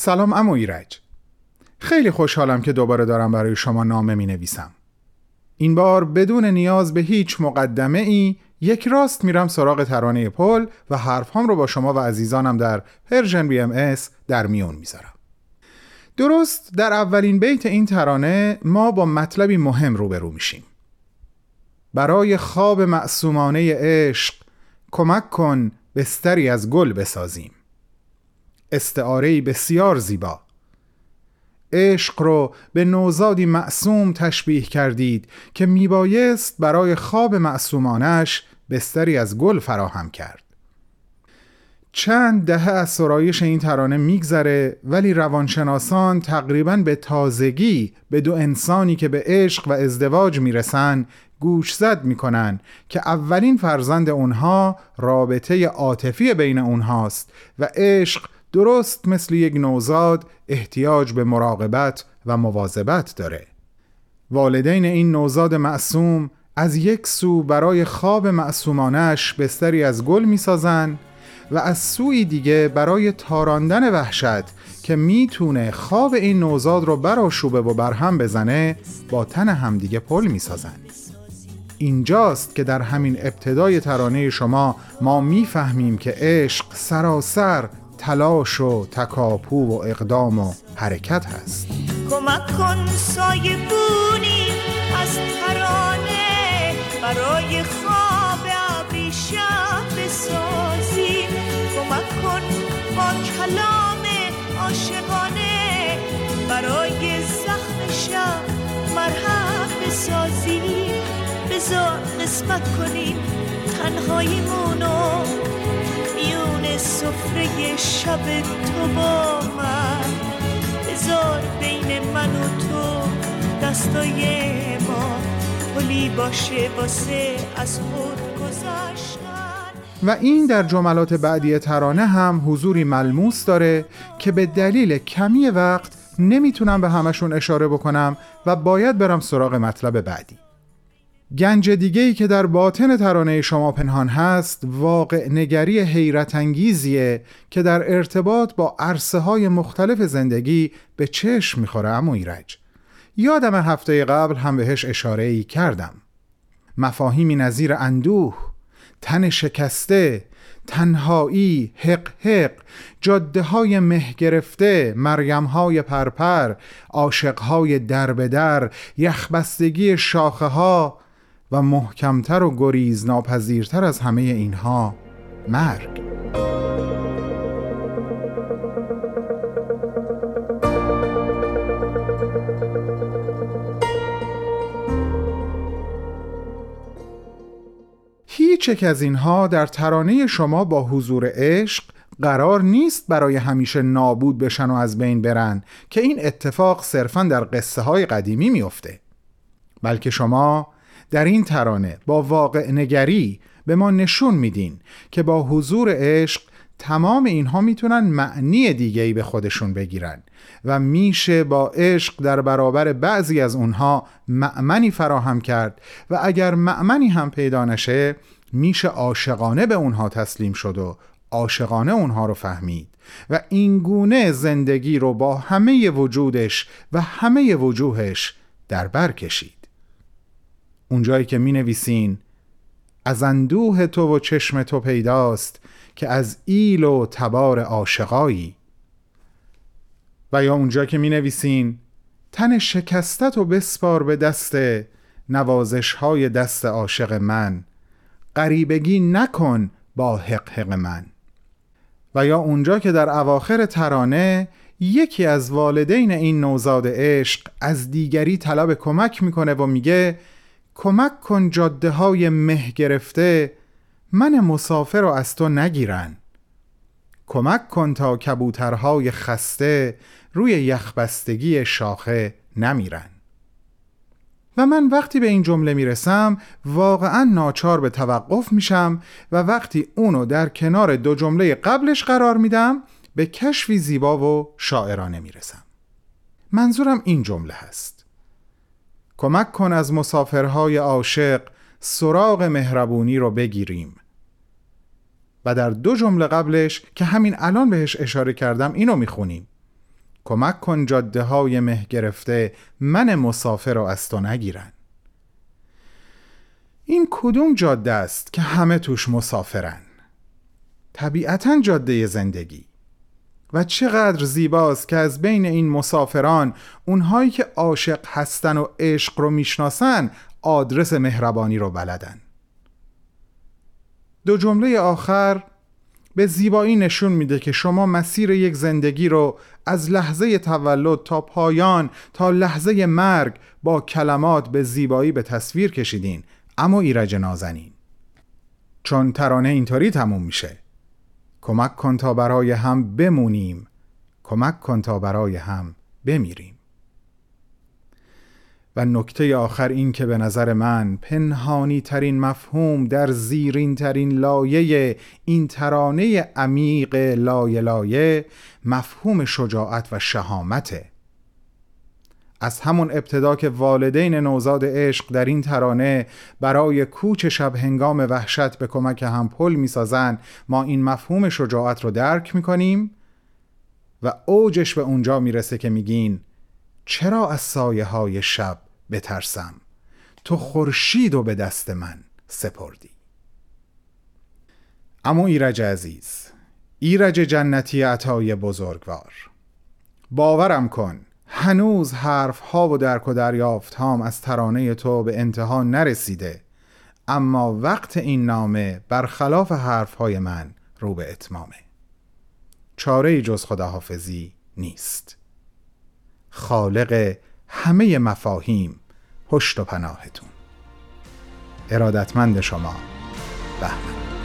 سلام امو ایرج. خیلی خوشحالم که دوباره دارم برای شما نامه می نویسم این بار بدون نیاز به هیچ مقدمه ای یک راست میرم سراغ ترانه پل و حرفهام رو با شما و عزیزانم در Persian BMS در میون می‌ذارم. درست در اولین بیت این ترانه ما با مطلبی مهم روبرو میشیم. برای خواب معصومانه عشق کمک کن بستری از گل بسازیم. استعاره بسیار زیبا. عشق رو به نوزادی معصوم تشبیه کردید که میبایست برای خواب معصومانش بستری از گل فراهم کرد. چند دهه از سرایش این ترانه میگذره ولی روانشناسان تقریبا به تازگی به دو انسانی که به عشق و ازدواج می‌رسن گوش زد می‌کنن که اولین فرزند اونها رابطه عاطفی بین اونهاست و عشق درست مثل یک نوزاد احتیاج به مراقبت و مواظبت داره. والدین این نوزاد معصوم از یک سو برای خواب معصومانش بستری از گل می‌سازن و از سوی دیگه برای تاراندن وحشت که می‌تونه خواب این نوزاد رو براشوبه و برهم بزنه با تن همدیگه پل می‌سازن. اینجاست که در همین ابتدای ترانه شما ما می‌فهمیم که عشق سراسر تلاش و تکاپو و اقدام و حرکت هست. کمک کن سایه بونی از ترانه. برای خواب ابریشم بسازی. کمک کن با کلام عاشقانه. برای زخم شب مرهم بسازی. بذار قسمت کنیم تنهاییمونو سفره شب تو با من. بذار بین من و تو دستای ما. پلی باشه واسه از خود گذاشتن. و این در جملات بعدی ترانه هم حضوری ملموس داره که به دلیل کمی وقت نمی‌تونم به همشون اشاره بکنم و باید برم سراغ مطلب بعدی. گنج دیگه ای که در باطن ترانه شما پنهان هست واقع نگری حیرت انگیزیه که در ارتباط با عرصه های مختلف زندگی به چشم می‌خوره اما ایرج. یادم هفته قبل هم بهش اشاره ای کردم. مفاهیمی نظیر اندوه تن شکسته تنهایی حق حق جاده های مه گرفته مریم های پرپر عاشق های در به در یخبستگی شاخه ها و محکمتر و گریز ناپذیرتر از همه اینها مرگ. هیچ یک از اینها در ترانه شما با حضور عشق قرار نیست برای همیشه نابود بشن و از بین برن که این اتفاق صرفا در قصه های قدیمی میفته بلکه شما در این ترانه با واقع نگری به ما نشون میدین که با حضور عشق تمام اینها می‌تونن معنی دیگهی به خودشون بگیرن و میشه با عشق در برابر بعضی از اونها معمنی فراهم کرد و اگر معمنی هم پیدا نشه میشه عاشقانه به اونها تسلیم شد و عاشقانه اونها رو فهمید و اینگونه زندگی رو با همه وجودش و همه وجوهش در بر کشید. اونجایی که می نویسین از اندوه تو و چشم تو پیداست که از ایل و تبار عاشقایی. و یا اونجا که می نویسین تن شکستت و بسپار به دست نوازش های دست عاشق من. غریبگی نکن با حق حق من. و یا اونجا که در اواخر ترانه یکی از والدین این نوزاد عشق از دیگری طلب کمک می‌کنه و میگه کمک کن جاده های مه گرفته من مسافر رو از تو نگیرن. کمک کن تا کبوترهای خسته روی یخبستگی شاخه نمیرن. و من وقتی به این جمله می‌رسم واقعا ناچار به توقف میشم و وقتی اونو در کنار دو جمله قبلش قرار میدم به کشفی زیبا و شاعرانه می‌رسم. منظورم این جمله هست. کمک کن از مسافرهای عاشق سراغ مهربونی رو بگیریم. و در دو جمله قبلش که همین الان بهش اشاره کردم اینو می‌خونیم. کمک کن جاده های مه گرفته من مسافر رو از تو نگیرن. این کدوم جاده است که همه توش مسافرن؟ طبیعتا جاده زندگی. و چقدر زیباست که از بین این مسافران اونهایی که عاشق هستن و عشق رو می‌شناسن آدرس مهربانی رو بلدن. دو جمله آخر به زیبایی نشون میده که شما مسیر یک زندگی رو از لحظه تولد تا پایان تا لحظه مرگ با کلمات به زیبایی به تصویر کشیدین اما ایرج نازنین. چون ترانه اینطوری تموم میشه. کمک کن تا برای هم بمونیم. کمک کن تا برای هم بمیریم. و نکته آخر این که به نظر من پنهانی ترین مفهوم در زیرین ترین لایه این ترانه عمیق لایه لایه مفهوم شجاعت و شهامته. از همون ابتدا که والدین نوزاد عشق در این ترانه برای کوچ شب هنگام وحشت به کمک هم پل می‌سازن ما این مفهوم شجاعت رو درک می‌کنیم و اوجش به اونجا می‌رسه که میگین چرا از سایه های شب بترسم؟ تو خورشید و به دست من سپردی. اما ایرج عزیز ایرج جنتی عطای بزرگوار باورم کن هنوز حرف ها و درک و دریافت هام از ترانه تو به انتها نرسیده. اما وقت این نامه برخلاف حرف های من رو به اتمامه. چاره جز خداحافظی نیست. خالق همه مفاهیم پشت و پناهتون. ارادتمند شما بهمن.